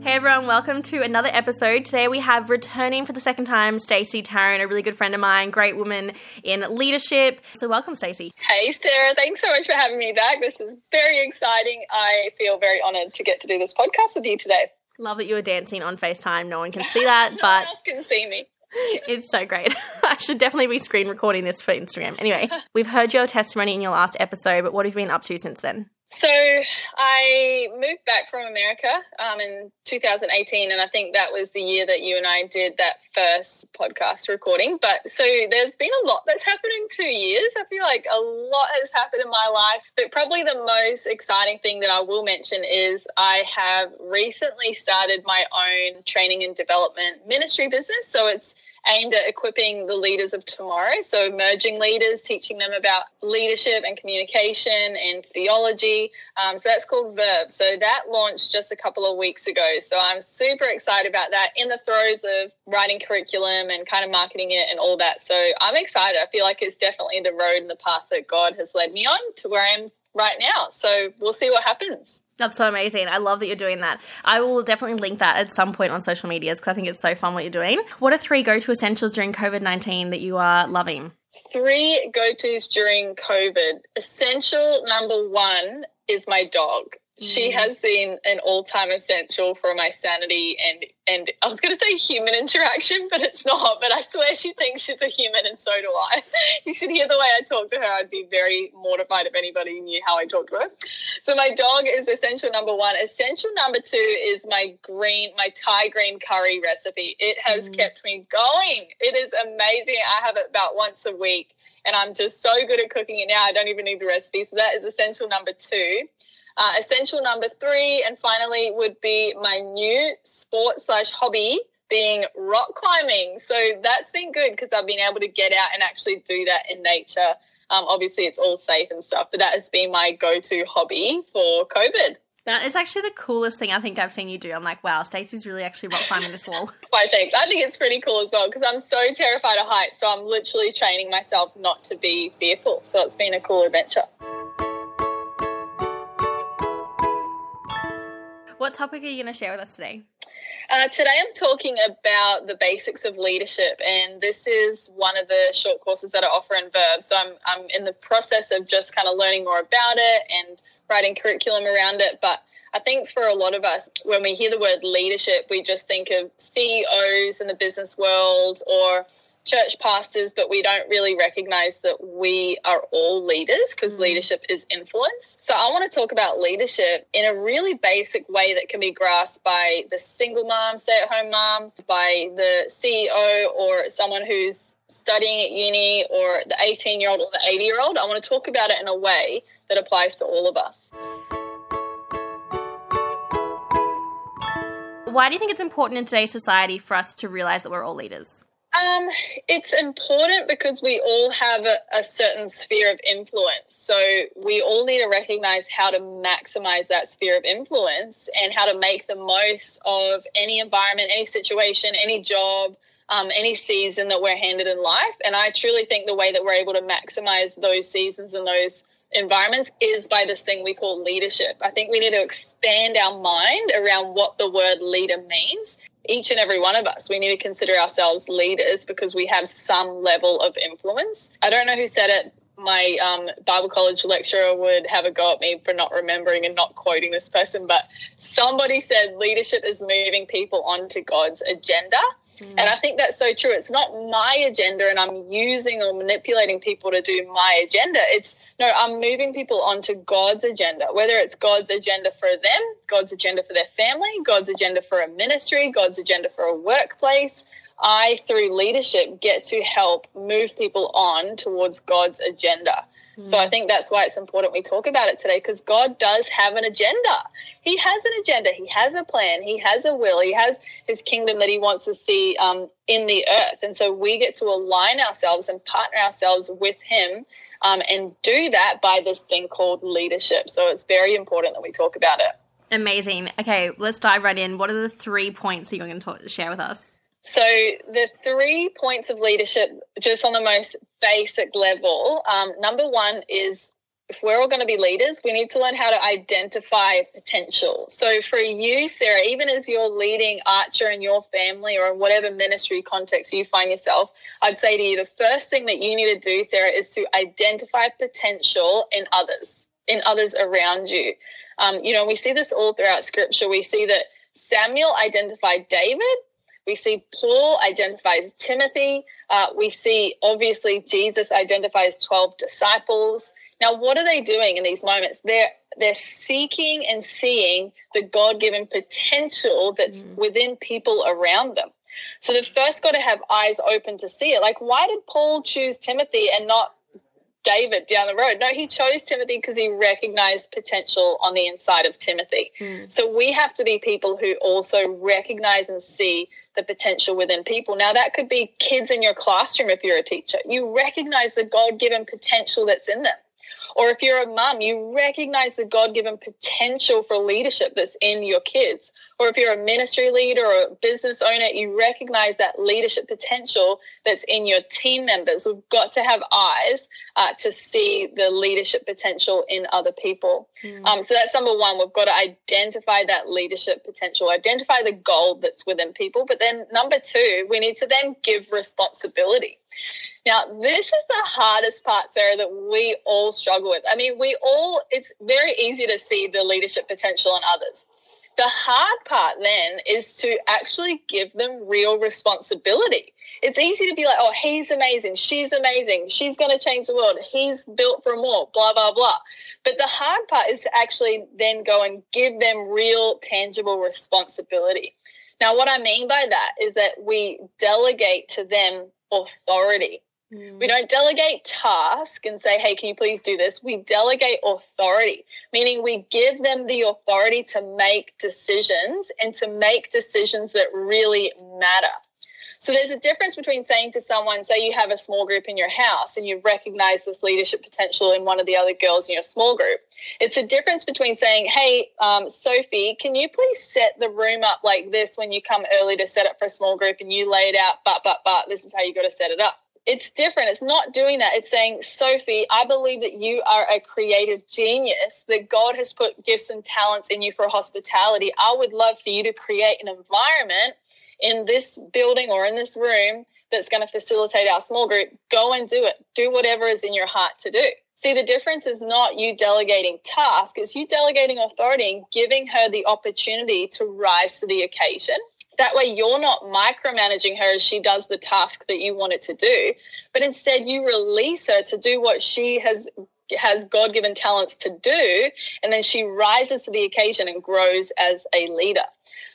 Hey everyone, welcome to another episode. Today we have returning for the second time Stacey Tarrant, a really good friend of mine, great woman in leadership. So welcome Stacey. Hey Sarah, thanks so much for having me back. This is very exciting. I feel very honored to get to do this podcast with you today. Love that you were dancing on FaceTime. No one can see that, no but one else can see me. it's so great. I should definitely be screen recording this for Instagram. Anyway, we've heard your testimony in your last episode, but what have you been up to since then? So I moved back from America um, in 2018, and I think that was the year that you and I did that first podcast recording. But so there's been a lot that's happened in two years. I feel like a lot has happened in my life, but probably the most exciting thing that I will mention is I have recently started my own training and development ministry business. So it's aimed at equipping the leaders of tomorrow. So, emerging leaders, teaching them about leadership and communication and theology. Um, so, that's called Verb. So, that launched just a couple of weeks ago. So, I'm super excited about that in the throes of writing curriculum and kind of marketing it and all that. So, I'm excited. I feel like it's definitely the road and the path that God has led me on to where I am right now. So, we'll see what happens. That's so amazing. I love that you're doing that. I will definitely link that at some point on social medias because I think it's so fun what you're doing. What are three go to essentials during COVID 19 that you are loving? Three go tos during COVID. Essential number one is my dog. She has been an all-time essential for my sanity and and I was going to say human interaction, but it's not. But I swear she thinks she's a human, and so do I. you should hear the way I talk to her. I'd be very mortified if anybody knew how I talk to her. So my dog is essential number one. Essential number two is my green, my Thai green curry recipe. It has mm. kept me going. It is amazing. I have it about once a week, and I'm just so good at cooking it now. I don't even need the recipe. So that is essential number two. Uh, essential number three, and finally, would be my new sport slash hobby being rock climbing. So that's been good because I've been able to get out and actually do that in nature. Um, obviously, it's all safe and stuff, but that has been my go to hobby for COVID. That is actually the coolest thing I think I've seen you do. I'm like, wow, Stacey's really actually rock climbing this wall. Why, thanks. I think it's pretty cool as well because I'm so terrified of heights. So I'm literally training myself not to be fearful. So it's been a cool adventure. What topic are you going to share with us today? Uh, today I'm talking about the basics of leadership, and this is one of the short courses that I offer in Verb. So I'm, I'm in the process of just kind of learning more about it and writing curriculum around it. But I think for a lot of us, when we hear the word leadership, we just think of CEOs in the business world or church pastors, but we don't really recognize that we are all leaders because mm. leadership is influence. So I want to talk about leadership in a really basic way that can be grasped by the single mom, stay at home mom, by the CEO or someone who's studying at uni or the 18 year old or the 80 year old. I want to talk about it in a way that applies to all of us. Why do you think it's important in today's society for us to realize that we're all leaders? Um, it's important because we all have a, a, certain sphere of influence. So we all need to recognize how to maximize that sphere of influence and how to make the most of any environment, any situation, any job, um, any season that we're handed in life. And I truly think the way that we're able to maximize those seasons and those environments is by this thing we call leadership. I think we need to expand our mind around what the word leader means each and every one of us, we need to consider ourselves leaders because we have some level of influence. I don't know who said it. My um, Bible college lecturer would have a go at me for not remembering and not quoting this person, but somebody said leadership is moving people onto God's agenda. Mm. And I think that's so true. It's not my agenda and I'm using or manipulating people to do my agenda. It's no, I'm moving people onto God's agenda, whether it's God's agenda for them, God's agenda for their family, God's agenda for a ministry, God's agenda for a workplace. I, through leadership, get to help move people on towards God's agenda. So I think that's why it's important we talk about it today because God does have an agenda. He has an agenda. He has a plan. He has a will. He has his kingdom that he wants to see um, in the earth. And so we get to align ourselves and partner ourselves with him um, and do that by this thing called leadership. So it's very important that we talk about it. Amazing. Okay, let's dive right in. What are the three points that you're going to talk, share with us? So, the three points of leadership, just on the most basic level, um, number one is if we're all going to be leaders, we need to learn how to identify potential. So, for you, Sarah, even as you're leading Archer in your family or in whatever ministry context you find yourself, I'd say to you the first thing that you need to do, Sarah, is to identify potential in others, in others around you. Um, you know, we see this all throughout scripture. We see that Samuel identified David. We see Paul identifies Timothy. Uh, we see obviously Jesus identifies 12 disciples. Now, what are they doing in these moments? They're they're seeking and seeing the God-given potential that's mm. within people around them. So they've first got to have eyes open to see it. Like, why did Paul choose Timothy and not David down the road. No, he chose Timothy because he recognized potential on the inside of Timothy. Mm. So we have to be people who also recognize and see the potential within people. Now, that could be kids in your classroom if you're a teacher. You recognize the God given potential that's in them. Or if you're a mum, you recognize the God given potential for leadership that's in your kids. Or if you're a ministry leader or a business owner, you recognize that leadership potential that's in your team members. We've got to have eyes uh, to see the leadership potential in other people. Mm. Um, so that's number one. We've got to identify that leadership potential, identify the goal that's within people. But then number two, we need to then give responsibility. Now, this is the hardest part, Sarah, that we all struggle with. I mean, we all, it's very easy to see the leadership potential in others. The hard part then is to actually give them real responsibility. It's easy to be like, oh, he's amazing, she's amazing, she's going to change the world, he's built for more, blah, blah, blah. But the hard part is to actually then go and give them real, tangible responsibility. Now, what I mean by that is that we delegate to them authority. Mm. We don't delegate task and say, hey, can you please do this? We delegate authority, meaning we give them the authority to make decisions and to make decisions that really matter. So there's a difference between saying to someone, say you have a small group in your house and you recognize this leadership potential in one of the other girls in your small group. It's a difference between saying, hey, um, Sophie, can you please set the room up like this when you come early to set up for a small group and you lay it out, but, but, but, this is how you got to set it up it's different. It's not doing that. It's saying, Sophie, I believe that you are a creative genius, that God has put gifts and talents in you for hospitality. I would love for you to create an environment in this building or in this room that's going to facilitate our small group. Go and do it. Do whatever is in your heart to do. See, the difference is not you delegating tasks, it's you delegating authority and giving her the opportunity to rise to the occasion that way, you're not micromanaging her as she does the task that you want it to do, but instead you release her to do what she has has God given talents to do, and then she rises to the occasion and grows as a leader.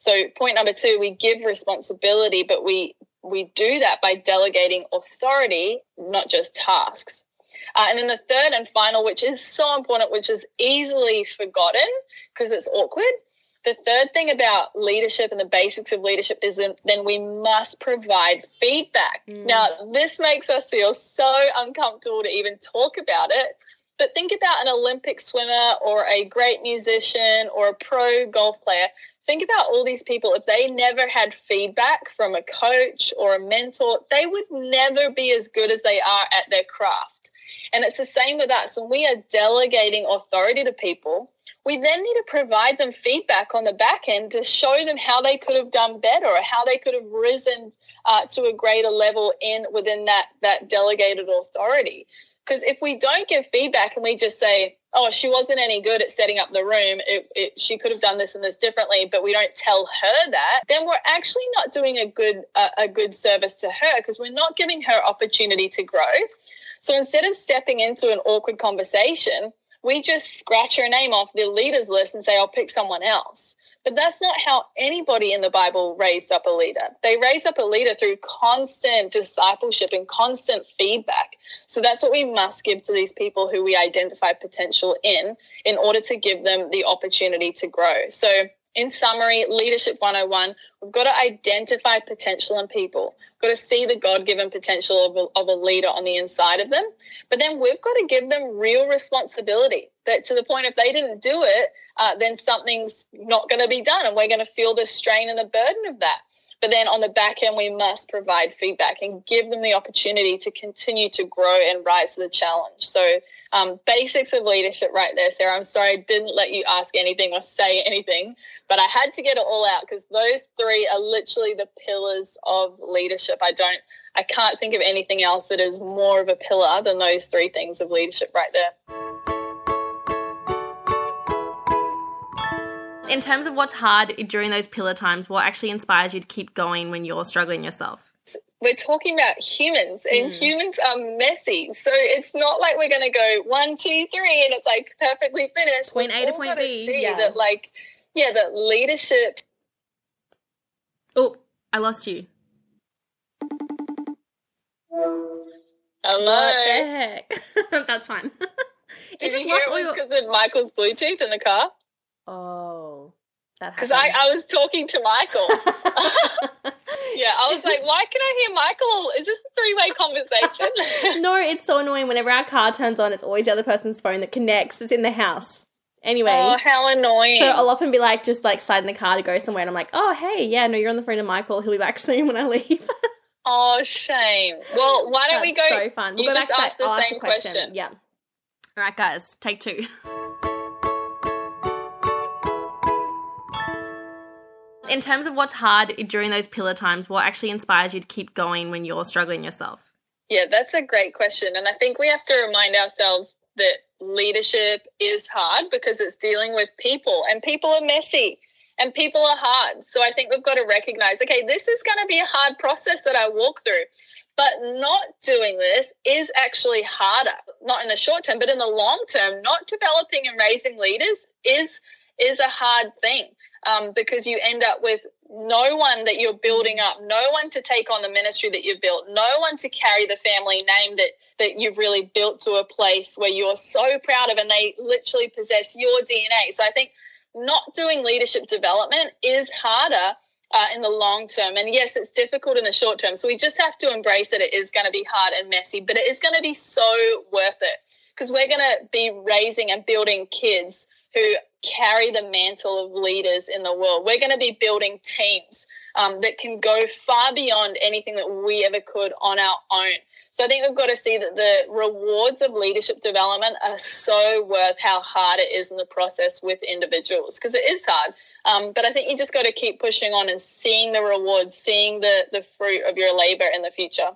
So, point number two, we give responsibility, but we we do that by delegating authority, not just tasks. Uh, and then the third and final, which is so important, which is easily forgotten because it's awkward, the third thing about leadership and the basics of leadership is then, then we must provide feedback. Mm. Now, this makes us feel so uncomfortable to even talk about it. But think about an Olympic swimmer or a great musician or a pro golf player. Think about all these people. If they never had feedback from a coach or a mentor, they would never be as good as they are at their craft. And it's the same with us. When we are delegating authority to people, we then need to provide them feedback on the back end to show them how they could have done better or how they could have risen uh, to a greater level in within that that delegated authority. Because if we don't give feedback and we just say, "Oh, she wasn't any good at setting up the room. It, it, she could have done this and this differently," but we don't tell her that, then we're actually not doing a good a good service to her because we're not giving her opportunity to grow. So instead of stepping into an awkward conversation, we just scratch her name off the leaders list and say, I'll pick someone else. But that's not how anybody in the Bible raised up a leader. They raised up a leader through constant discipleship and constant feedback. So that's what we must give to these people who we identify potential in, in order to give them the opportunity to grow. So in summary, Leadership 101, we've got to identify potential in people. We've got to see the God given potential of a, of a leader on the inside of them. But then we've got to give them real responsibility that to the point if they didn't do it, uh, then something's not going to be done and we're going to feel the strain and the burden of that. But then on the back end, we must provide feedback and give them the opportunity to continue to grow and rise to the challenge. So, um, basics of leadership right there, Sarah. I'm sorry I didn't let you ask anything or say anything, but I had to get it all out because those three are literally the pillars of leadership. I don't, I can't think of anything else that is more of a pillar than those three things of leadership right there. In terms of what's hard during those pillar times, what actually inspires you to keep going when you're struggling yourself? We're talking about humans, and mm. humans are messy. So it's not like we're going to go one, two, three, and it's like perfectly finished. Point A to point B. Yeah. That like, yeah, that leadership. Oh, I lost you. Hello. What the heck? That's fine. Did you hear it was because of Michael's Bluetooth in the car? Oh, that because I, I was talking to Michael. yeah, I was like, why can I hear Michael? Is this a three way conversation? no, it's so annoying. Whenever our car turns on, it's always the other person's phone that connects. It's in the house. Anyway. Oh, how annoying. So I'll often be like, just like slide in the car to go somewhere, and I'm like, oh, hey, yeah, no, you're on the phone to Michael. He'll be back soon when I leave. oh, shame. Well, why don't That's we go? so fun. We'll go back to that. The same question. question. Yeah. All right, guys, take two. In terms of what's hard during those pillar times, what actually inspires you to keep going when you're struggling yourself? Yeah, that's a great question. And I think we have to remind ourselves that leadership is hard because it's dealing with people and people are messy and people are hard. So I think we've got to recognize okay, this is going to be a hard process that I walk through. But not doing this is actually harder, not in the short term, but in the long term, not developing and raising leaders is is a hard thing um, because you end up with no one that you're building up, no one to take on the ministry that you've built, no one to carry the family name that that you've really built to a place where you're so proud of, and they literally possess your DNA. So I think not doing leadership development is harder uh, in the long term. And yes, it's difficult in the short term. So we just have to embrace that it is going to be hard and messy, but it is going to be so worth it because we're going to be raising and building kids who carry the mantle of leaders in the world. We're going to be building teams um, that can go far beyond anything that we ever could on our own. So I think we've got to see that the rewards of leadership development are so worth how hard it is in the process with individuals because it is hard. Um, but I think you just got to keep pushing on and seeing the rewards, seeing the, the fruit of your labor in the future.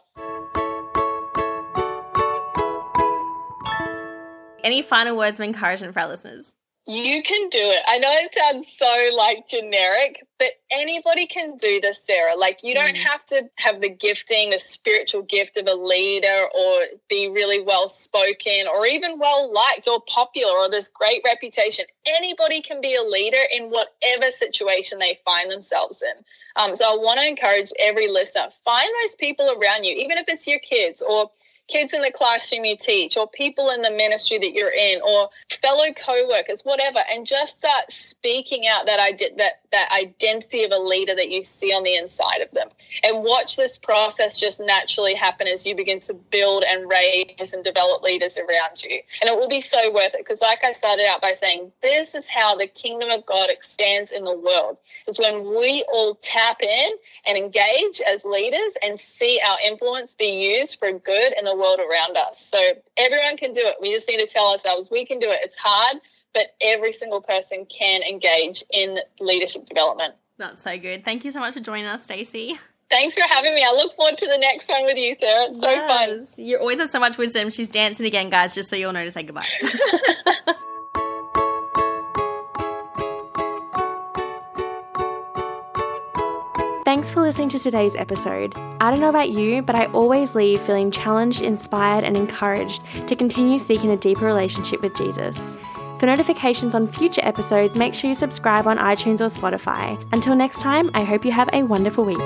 Any final words of encouragement for our listeners? You can do it. I know it sounds so like generic, but anybody can do this, Sarah. Like you don't mm. have to have the gifting, the spiritual gift of a leader or be really well spoken or even well liked or popular or this great reputation. Anybody can be a leader in whatever situation they find themselves in. Um, so I want to encourage every listener, find those people around you, even if it's your kids or kids in the classroom you teach or people in the ministry that you're in or fellow co-workers whatever and just start speaking out that ide- that that identity of a leader that you see on the inside of them. And watch this process just naturally happen as you begin to build and raise and develop leaders around you. And it will be so worth it because like I started out by saying this is how the kingdom of God expands in the world is when we all tap in and engage as leaders and see our influence be used for good in the world around us. So everyone can do it. We just need to tell ourselves we can do it. It's hard, but every single person can engage in leadership development. That's so good. Thank you so much for joining us, Stacey. Thanks for having me. I look forward to the next one with you, Sarah. It's so yes. fun. You always have so much wisdom. She's dancing again, guys, just so you all know to say goodbye. Thanks for listening to today's episode. I don't know about you, but I always leave feeling challenged, inspired, and encouraged to continue seeking a deeper relationship with Jesus. For notifications on future episodes, make sure you subscribe on iTunes or Spotify. Until next time, I hope you have a wonderful week.